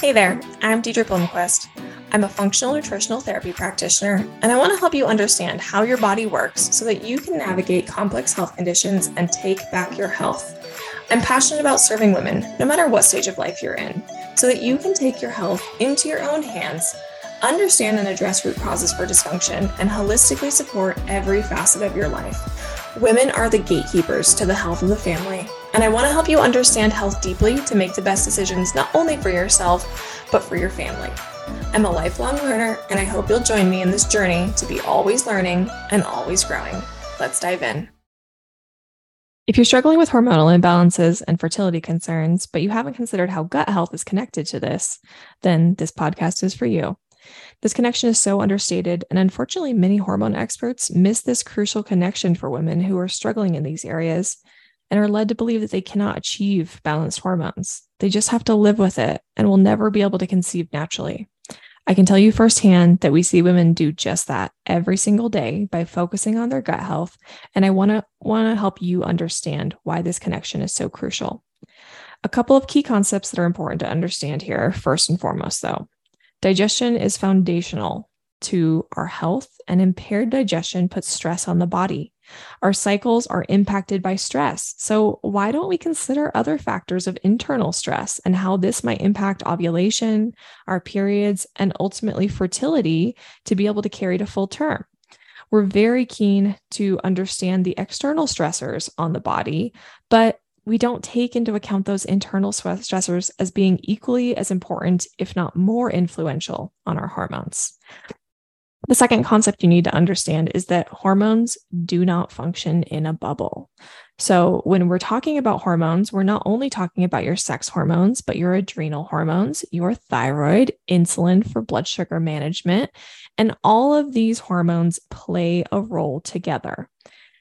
Hey there, I'm Deidre Blomquist. I'm a functional nutritional therapy practitioner, and I want to help you understand how your body works so that you can navigate complex health conditions and take back your health. I'm passionate about serving women, no matter what stage of life you're in, so that you can take your health into your own hands, understand and address root causes for dysfunction, and holistically support every facet of your life. Women are the gatekeepers to the health of the family, and I want to help you understand health deeply to make the best decisions not only for yourself, but for your family. I'm a lifelong learner, and I hope you'll join me in this journey to be always learning and always growing. Let's dive in. If you're struggling with hormonal imbalances and fertility concerns, but you haven't considered how gut health is connected to this, then this podcast is for you. This connection is so understated, and unfortunately, many hormone experts miss this crucial connection for women who are struggling in these areas and are led to believe that they cannot achieve balanced hormones. They just have to live with it and will never be able to conceive naturally. I can tell you firsthand that we see women do just that every single day by focusing on their gut health, and I want to want to help you understand why this connection is so crucial. A couple of key concepts that are important to understand here, first and foremost though. Digestion is foundational to our health, and impaired digestion puts stress on the body. Our cycles are impacted by stress. So, why don't we consider other factors of internal stress and how this might impact ovulation, our periods, and ultimately fertility to be able to carry to full term? We're very keen to understand the external stressors on the body, but we don't take into account those internal stressors as being equally as important, if not more influential, on our hormones. The second concept you need to understand is that hormones do not function in a bubble. So, when we're talking about hormones, we're not only talking about your sex hormones, but your adrenal hormones, your thyroid, insulin for blood sugar management, and all of these hormones play a role together.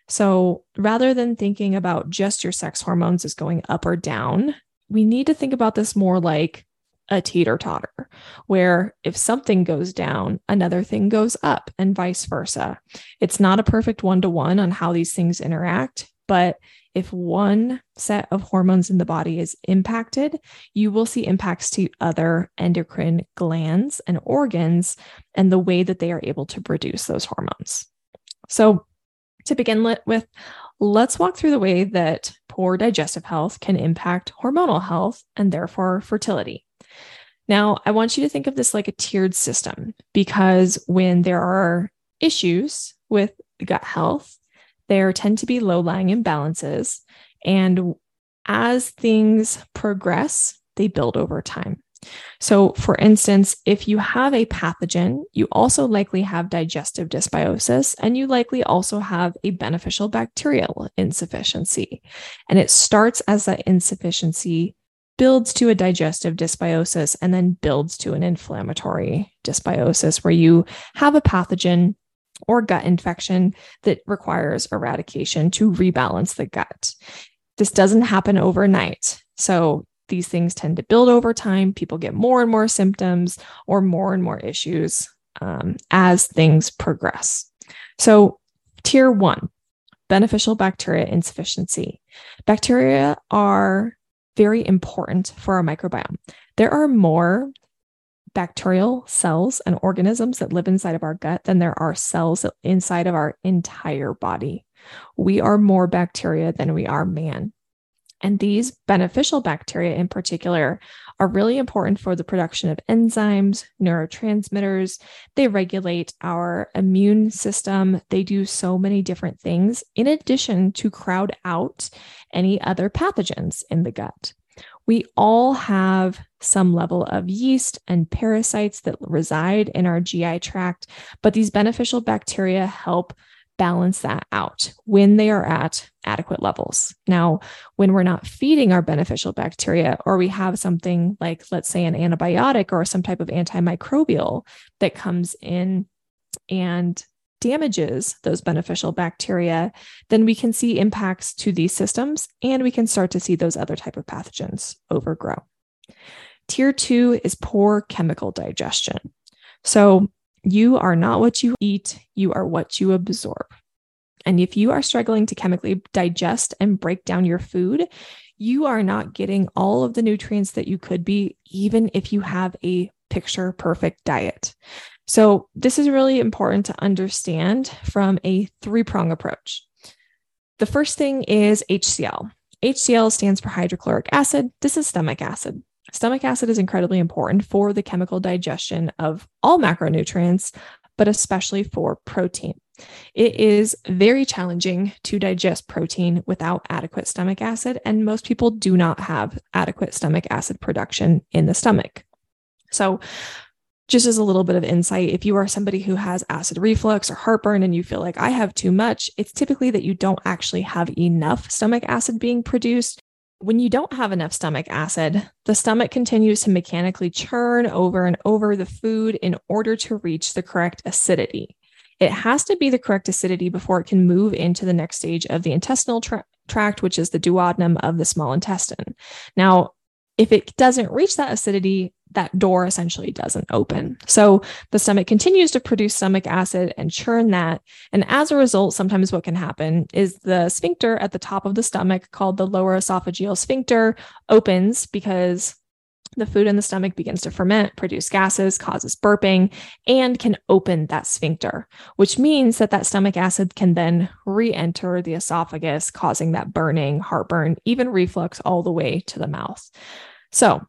So, rather than thinking about just your sex hormones as going up or down, we need to think about this more like a teeter totter, where if something goes down, another thing goes up, and vice versa. It's not a perfect one to one on how these things interact, but if one set of hormones in the body is impacted, you will see impacts to other endocrine glands and organs and the way that they are able to produce those hormones. So, to begin with, let's walk through the way that poor digestive health can impact hormonal health and therefore fertility. Now, I want you to think of this like a tiered system because when there are issues with gut health, there tend to be low lying imbalances. And as things progress, they build over time. So, for instance, if you have a pathogen, you also likely have digestive dysbiosis, and you likely also have a beneficial bacterial insufficiency. And it starts as that insufficiency builds to a digestive dysbiosis and then builds to an inflammatory dysbiosis where you have a pathogen or gut infection that requires eradication to rebalance the gut. This doesn't happen overnight. So these things tend to build over time. People get more and more symptoms or more and more issues um, as things progress. So, tier one beneficial bacteria insufficiency. Bacteria are very important for our microbiome. There are more bacterial cells and organisms that live inside of our gut than there are cells inside of our entire body. We are more bacteria than we are man. And these beneficial bacteria, in particular, are really important for the production of enzymes, neurotransmitters. They regulate our immune system. They do so many different things, in addition to crowd out any other pathogens in the gut. We all have some level of yeast and parasites that reside in our GI tract, but these beneficial bacteria help balance that out when they are at adequate levels. Now, when we're not feeding our beneficial bacteria, or we have something like, let's say, an antibiotic or some type of antimicrobial that comes in and damages those beneficial bacteria, then we can see impacts to these systems and we can start to see those other type of pathogens overgrow. Tier two is poor chemical digestion. So you are not what you eat, you are what you absorb. And if you are struggling to chemically digest and break down your food, you are not getting all of the nutrients that you could be, even if you have a picture perfect diet. So, this is really important to understand from a three prong approach. The first thing is HCl. HCl stands for hydrochloric acid. This is stomach acid. Stomach acid is incredibly important for the chemical digestion of all macronutrients, but especially for protein. It is very challenging to digest protein without adequate stomach acid, and most people do not have adequate stomach acid production in the stomach. So, just as a little bit of insight, if you are somebody who has acid reflux or heartburn and you feel like I have too much, it's typically that you don't actually have enough stomach acid being produced. When you don't have enough stomach acid, the stomach continues to mechanically churn over and over the food in order to reach the correct acidity. It has to be the correct acidity before it can move into the next stage of the intestinal tra- tract, which is the duodenum of the small intestine. Now, if it doesn't reach that acidity, that door essentially doesn't open. So the stomach continues to produce stomach acid and churn that. And as a result, sometimes what can happen is the sphincter at the top of the stomach, called the lower esophageal sphincter, opens because the food in the stomach begins to ferment, produce gases, causes burping, and can open that sphincter, which means that that stomach acid can then re enter the esophagus, causing that burning, heartburn, even reflux all the way to the mouth. So,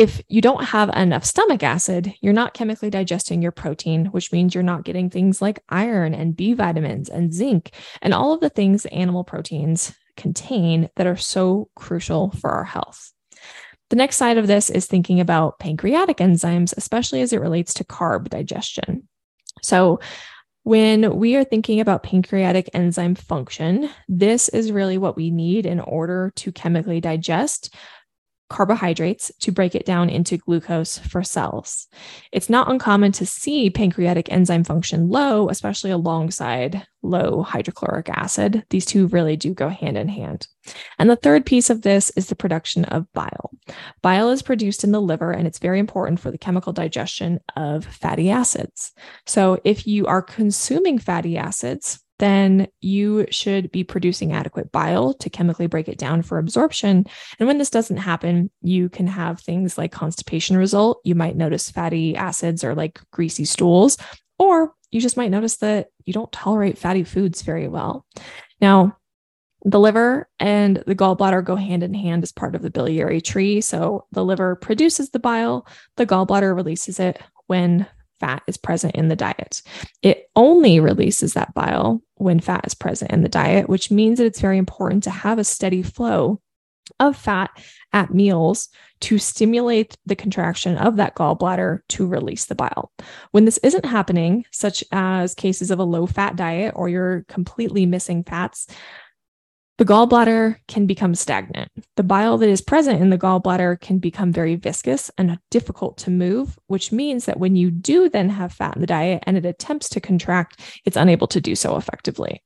if you don't have enough stomach acid, you're not chemically digesting your protein, which means you're not getting things like iron and B vitamins and zinc and all of the things animal proteins contain that are so crucial for our health. The next side of this is thinking about pancreatic enzymes, especially as it relates to carb digestion. So, when we are thinking about pancreatic enzyme function, this is really what we need in order to chemically digest carbohydrates to break it down into glucose for cells. It's not uncommon to see pancreatic enzyme function low, especially alongside low hydrochloric acid. These two really do go hand in hand. And the third piece of this is the production of bile. Bile is produced in the liver and it's very important for the chemical digestion of fatty acids. So if you are consuming fatty acids, then you should be producing adequate bile to chemically break it down for absorption. And when this doesn't happen, you can have things like constipation result. You might notice fatty acids or like greasy stools, or you just might notice that you don't tolerate fatty foods very well. Now, the liver and the gallbladder go hand in hand as part of the biliary tree. So the liver produces the bile, the gallbladder releases it when fat is present in the diet. It only releases that bile when fat is present in the diet, which means that it's very important to have a steady flow of fat at meals to stimulate the contraction of that gallbladder to release the bile. When this isn't happening, such as cases of a low fat diet or you're completely missing fats, the gallbladder can become stagnant. The bile that is present in the gallbladder can become very viscous and difficult to move, which means that when you do then have fat in the diet and it attempts to contract, it's unable to do so effectively.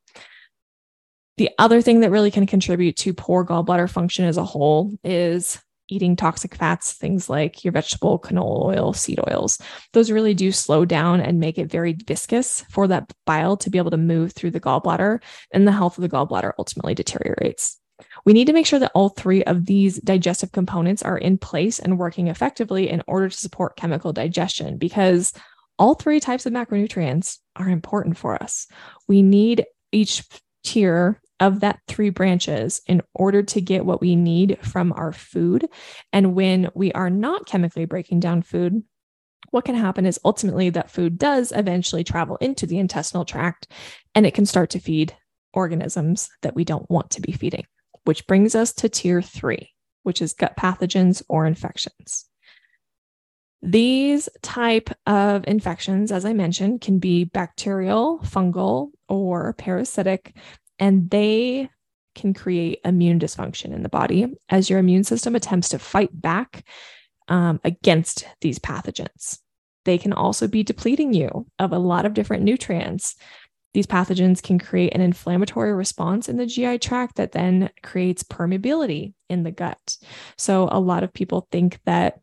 The other thing that really can contribute to poor gallbladder function as a whole is eating toxic fats, things like your vegetable canola oil, seed oils. Those really do slow down and make it very viscous for that bile to be able to move through the gallbladder, and the health of the gallbladder ultimately deteriorates. We need to make sure that all three of these digestive components are in place and working effectively in order to support chemical digestion because all three types of macronutrients are important for us. We need each tier of that three branches in order to get what we need from our food. And when we are not chemically breaking down food, what can happen is ultimately that food does eventually travel into the intestinal tract and it can start to feed organisms that we don't want to be feeding, which brings us to tier three, which is gut pathogens or infections. These type of infections, as I mentioned, can be bacterial, fungal, or parasitic, and they can create immune dysfunction in the body as your immune system attempts to fight back um, against these pathogens. They can also be depleting you of a lot of different nutrients. These pathogens can create an inflammatory response in the GI tract that then creates permeability in the gut. So, a lot of people think that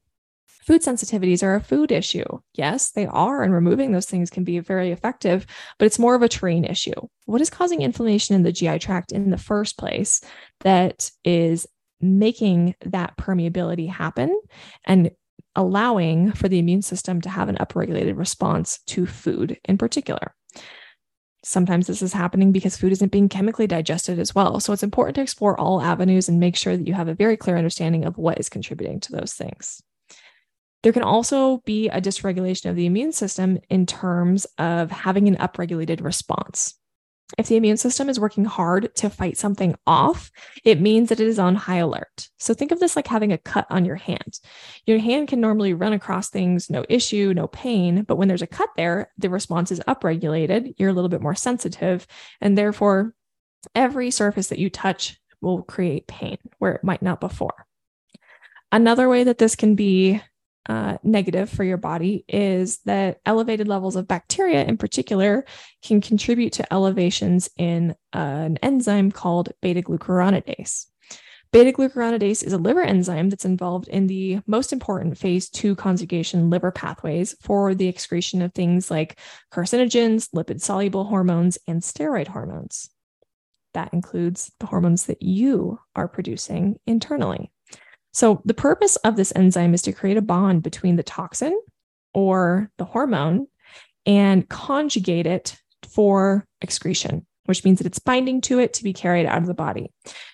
food sensitivities are a food issue. Yes, they are, and removing those things can be very effective, but it's more of a terrain issue. What is causing inflammation in the GI tract in the first place that is making that permeability happen and allowing for the immune system to have an upregulated response to food in particular. Sometimes this is happening because food isn't being chemically digested as well. So it's important to explore all avenues and make sure that you have a very clear understanding of what is contributing to those things. There can also be a dysregulation of the immune system in terms of having an upregulated response. If the immune system is working hard to fight something off, it means that it is on high alert. So think of this like having a cut on your hand. Your hand can normally run across things, no issue, no pain. But when there's a cut there, the response is upregulated. You're a little bit more sensitive. And therefore, every surface that you touch will create pain where it might not before. Another way that this can be uh, negative for your body is that elevated levels of bacteria, in particular, can contribute to elevations in uh, an enzyme called beta glucuronidase. Beta glucuronidase is a liver enzyme that's involved in the most important phase two conjugation liver pathways for the excretion of things like carcinogens, lipid soluble hormones, and steroid hormones. That includes the hormones that you are producing internally. So, the purpose of this enzyme is to create a bond between the toxin or the hormone and conjugate it for excretion, which means that it's binding to it to be carried out of the body.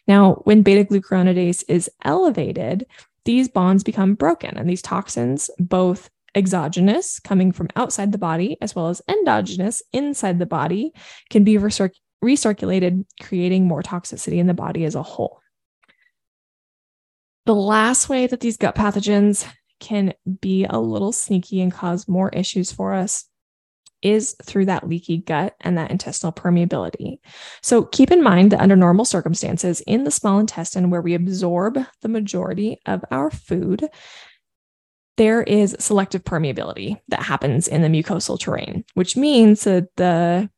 Now, when beta glucuronidase is elevated, these bonds become broken, and these toxins, both exogenous coming from outside the body as well as endogenous inside the body, can be recirc- recirculated, creating more toxicity in the body as a whole. The last way that these gut pathogens can be a little sneaky and cause more issues for us is through that leaky gut and that intestinal permeability. So keep in mind that under normal circumstances in the small intestine, where we absorb the majority of our food, there is selective permeability that happens in the mucosal terrain, which means that the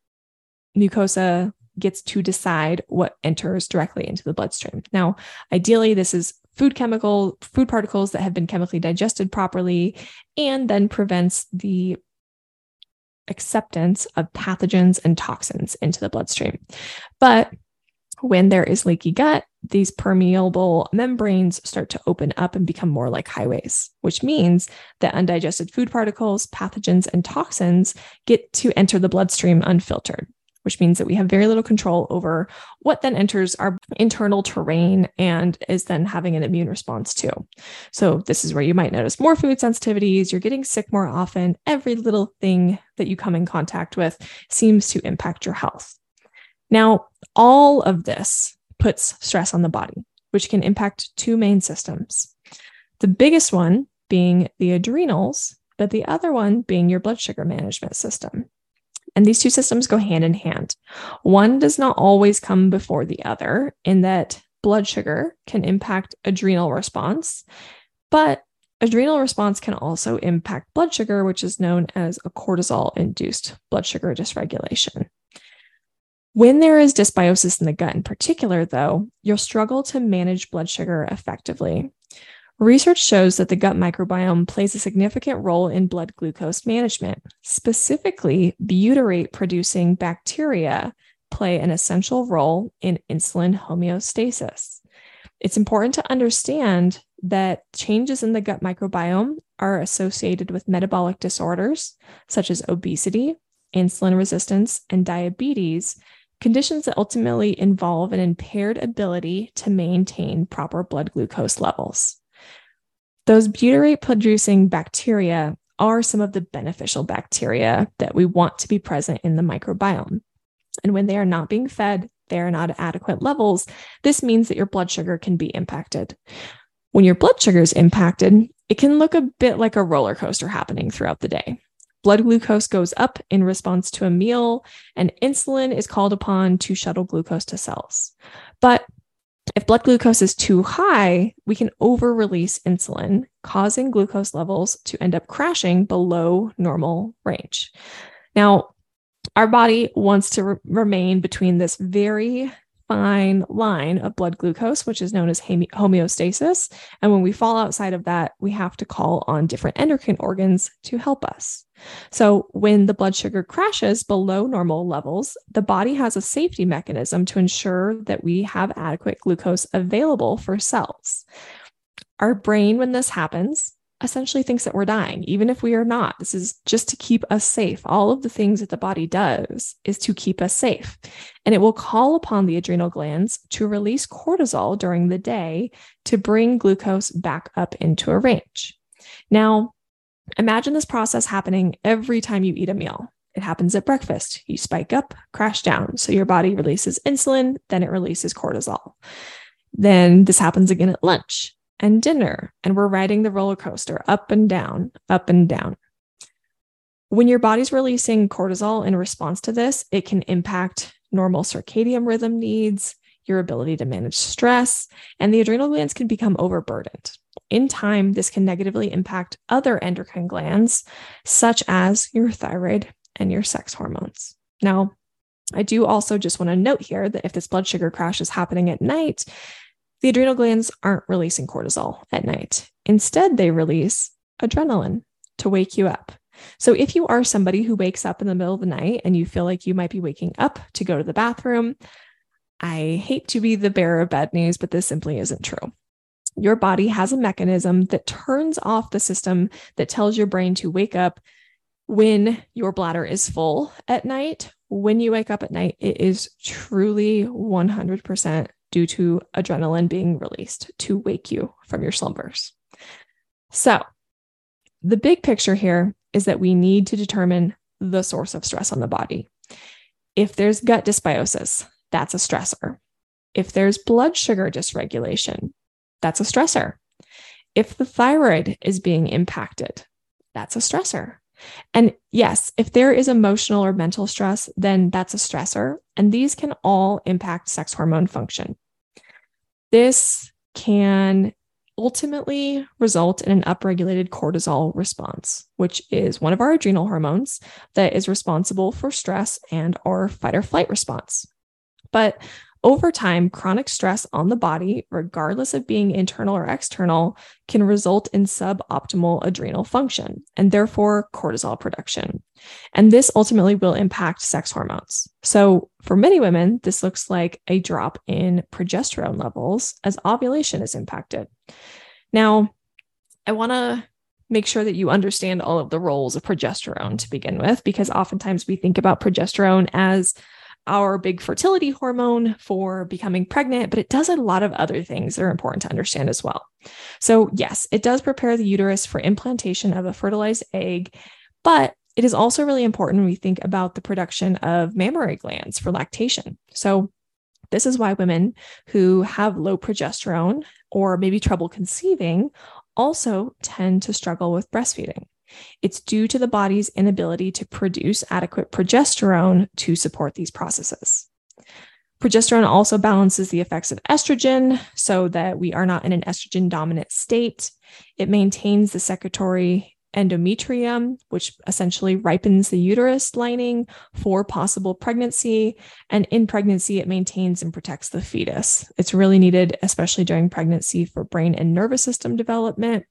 mucosa gets to decide what enters directly into the bloodstream. Now, ideally, this is food chemical food particles that have been chemically digested properly and then prevents the acceptance of pathogens and toxins into the bloodstream. But when there is leaky gut, these permeable membranes start to open up and become more like highways, which means that undigested food particles, pathogens, and toxins get to enter the bloodstream unfiltered which means that we have very little control over what then enters our internal terrain and is then having an immune response to. So, this is where you might notice more food sensitivities, you're getting sick more often. Every little thing that you come in contact with seems to impact your health. Now, all of this puts stress on the body, which can impact two main systems. The biggest one being the adrenals, but the other one being your blood sugar management system. And these two systems go hand in hand. One does not always come before the other, in that blood sugar can impact adrenal response, but adrenal response can also impact blood sugar, which is known as a cortisol induced blood sugar dysregulation. When there is dysbiosis in the gut in particular, though, you'll struggle to manage blood sugar effectively. Research shows that the gut microbiome plays a significant role in blood glucose management. Specifically, butyrate producing bacteria play an essential role in insulin homeostasis. It's important to understand that changes in the gut microbiome are associated with metabolic disorders such as obesity, insulin resistance, and diabetes, conditions that ultimately involve an impaired ability to maintain proper blood glucose levels. Those butyrate producing bacteria are some of the beneficial bacteria that we want to be present in the microbiome. And when they are not being fed, they are not at adequate levels. This means that your blood sugar can be impacted. When your blood sugar is impacted, it can look a bit like a roller coaster happening throughout the day. Blood glucose goes up in response to a meal, and insulin is called upon to shuttle glucose to cells. But if blood glucose is too high, we can over release insulin, causing glucose levels to end up crashing below normal range. Now, our body wants to re- remain between this very fine line of blood glucose, which is known as homeostasis. And when we fall outside of that, we have to call on different endocrine organs to help us. So, when the blood sugar crashes below normal levels, the body has a safety mechanism to ensure that we have adequate glucose available for cells. Our brain, when this happens, essentially thinks that we're dying, even if we are not. This is just to keep us safe. All of the things that the body does is to keep us safe. And it will call upon the adrenal glands to release cortisol during the day to bring glucose back up into a range. Now, imagine this process happening every time you eat a meal. It happens at breakfast. You spike up, crash down. So your body releases insulin, then it releases cortisol. Then this happens again at lunch and dinner, and we're riding the roller coaster up and down, up and down. When your body's releasing cortisol in response to this, it can impact normal circadian rhythm needs, your ability to manage stress, and the adrenal glands can become overburdened. In time, this can negatively impact other endocrine glands, such as your thyroid and your sex hormones. Now, I do also just want to note here that if this blood sugar crash is happening at night, the adrenal glands aren't releasing cortisol at night. Instead, they release adrenaline to wake you up. So, if you are somebody who wakes up in the middle of the night and you feel like you might be waking up to go to the bathroom, I hate to be the bearer of bad news, but this simply isn't true. Your body has a mechanism that turns off the system that tells your brain to wake up when your bladder is full at night. When you wake up at night, it is truly 100% due to adrenaline being released to wake you from your slumbers. So, the big picture here is that we need to determine the source of stress on the body. If there's gut dysbiosis, that's a stressor. If there's blood sugar dysregulation, that's a stressor. If the thyroid is being impacted, that's a stressor. And yes, if there is emotional or mental stress, then that's a stressor. And these can all impact sex hormone function. This can ultimately result in an upregulated cortisol response, which is one of our adrenal hormones that is responsible for stress and our fight or flight response. But over time, chronic stress on the body, regardless of being internal or external, can result in suboptimal adrenal function and therefore cortisol production. And this ultimately will impact sex hormones. So, for many women, this looks like a drop in progesterone levels as ovulation is impacted. Now, I want to make sure that you understand all of the roles of progesterone to begin with, because oftentimes we think about progesterone as our big fertility hormone for becoming pregnant, but it does a lot of other things that are important to understand as well. So, yes, it does prepare the uterus for implantation of a fertilized egg, but it is also really important when we think about the production of mammary glands for lactation. So, this is why women who have low progesterone or maybe trouble conceiving also tend to struggle with breastfeeding. It's due to the body's inability to produce adequate progesterone to support these processes. Progesterone also balances the effects of estrogen so that we are not in an estrogen dominant state. It maintains the secretory endometrium, which essentially ripens the uterus lining for possible pregnancy. And in pregnancy, it maintains and protects the fetus. It's really needed, especially during pregnancy, for brain and nervous system development.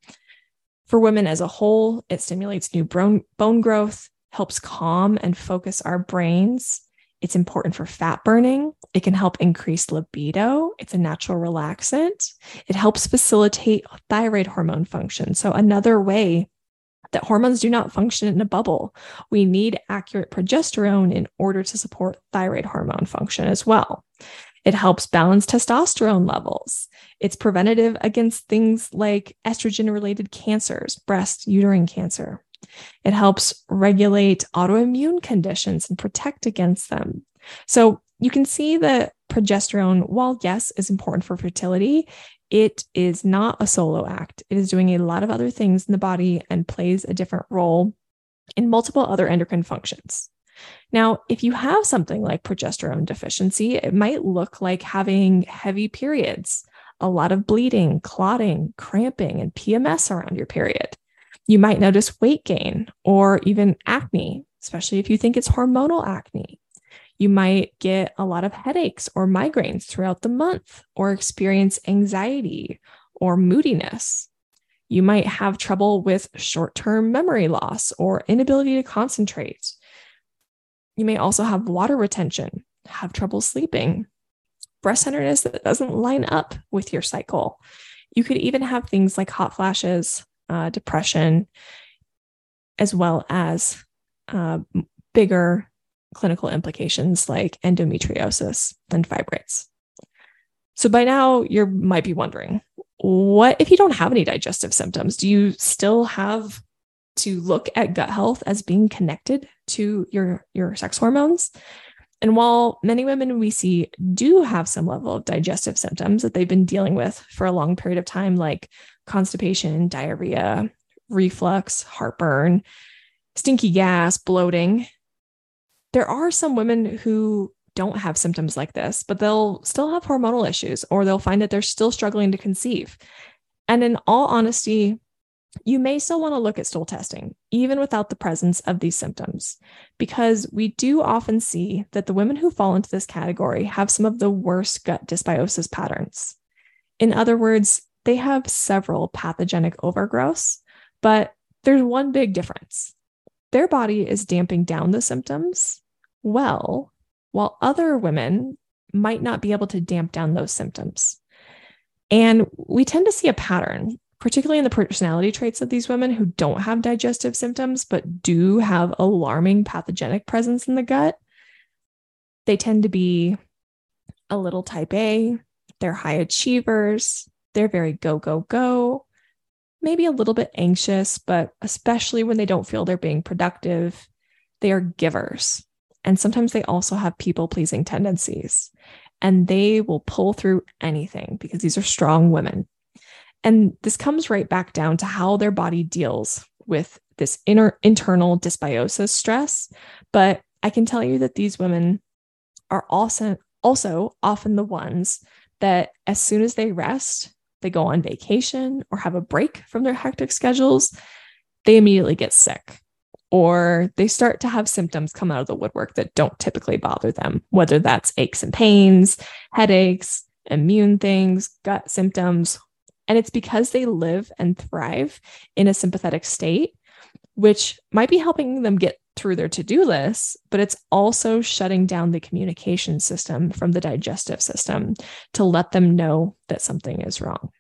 For women as a whole, it stimulates new bone growth, helps calm and focus our brains. It's important for fat burning. It can help increase libido. It's a natural relaxant. It helps facilitate thyroid hormone function. So, another way that hormones do not function in a bubble. We need accurate progesterone in order to support thyroid hormone function as well. It helps balance testosterone levels. It's preventative against things like estrogen related cancers, breast, uterine cancer. It helps regulate autoimmune conditions and protect against them. So you can see that progesterone, while yes, is important for fertility, it is not a solo act. It is doing a lot of other things in the body and plays a different role in multiple other endocrine functions. Now, if you have something like progesterone deficiency, it might look like having heavy periods, a lot of bleeding, clotting, cramping, and PMS around your period. You might notice weight gain or even acne, especially if you think it's hormonal acne. You might get a lot of headaches or migraines throughout the month, or experience anxiety or moodiness. You might have trouble with short term memory loss or inability to concentrate. You may also have water retention, have trouble sleeping, breast tenderness that doesn't line up with your cycle. You could even have things like hot flashes, uh, depression, as well as uh, bigger clinical implications like endometriosis and fibroids. So by now you might be wondering, what if you don't have any digestive symptoms? Do you still have to look at gut health as being connected to your your sex hormones? And while many women we see do have some level of digestive symptoms that they've been dealing with for a long period of time, like constipation, diarrhea, reflux, heartburn, stinky gas, bloating, there are some women who don't have symptoms like this, but they'll still have hormonal issues or they'll find that they're still struggling to conceive. And in all honesty, you may still want to look at stool testing, even without the presence of these symptoms, because we do often see that the women who fall into this category have some of the worst gut dysbiosis patterns. In other words, they have several pathogenic overgrowths, but there's one big difference. Their body is damping down the symptoms well, while other women might not be able to damp down those symptoms. And we tend to see a pattern particularly in the personality traits of these women who don't have digestive symptoms, but do have alarming pathogenic presence in the gut. They tend to be a little type A, they're high achievers, they're very go, go, go, maybe a little bit anxious, but especially when they don't feel they're being productive, they are givers. And sometimes they also have people pleasing tendencies and they will pull through anything because these are strong women. And this comes right back down to how their body deals with this inner internal dysbiosis stress. But I can tell you that these women are also also often the ones that as soon as they rest, they go on vacation or have a break from their hectic schedules, they immediately get sick or they start to have symptoms come out of the woodwork that don't typically bother them, whether that's aches and pains, headaches, immune things, gut symptoms, and it's because they live and thrive in a sympathetic state, which might be helping them get through their to do list, but it's also shutting down the communication system from the digestive system to let them know that something is wrong.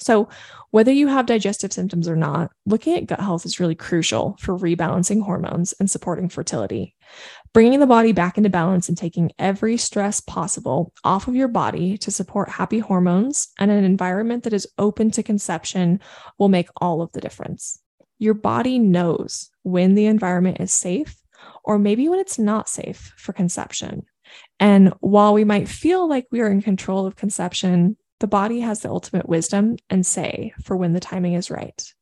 So, whether you have digestive symptoms or not, looking at gut health is really crucial for rebalancing hormones and supporting fertility. Bringing the body back into balance and taking every stress possible off of your body to support happy hormones and an environment that is open to conception will make all of the difference. Your body knows when the environment is safe or maybe when it's not safe for conception. And while we might feel like we are in control of conception, the body has the ultimate wisdom and say for when the timing is right.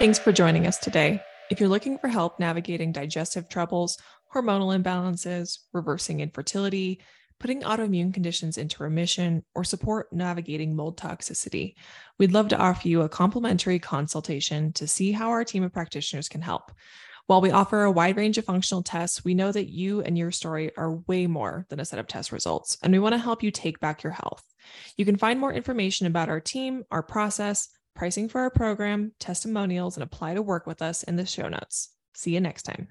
Thanks for joining us today. If you're looking for help navigating digestive troubles, hormonal imbalances, reversing infertility, putting autoimmune conditions into remission, or support navigating mold toxicity, we'd love to offer you a complimentary consultation to see how our team of practitioners can help. While we offer a wide range of functional tests, we know that you and your story are way more than a set of test results, and we want to help you take back your health. You can find more information about our team, our process, pricing for our program, testimonials, and apply to work with us in the show notes. See you next time.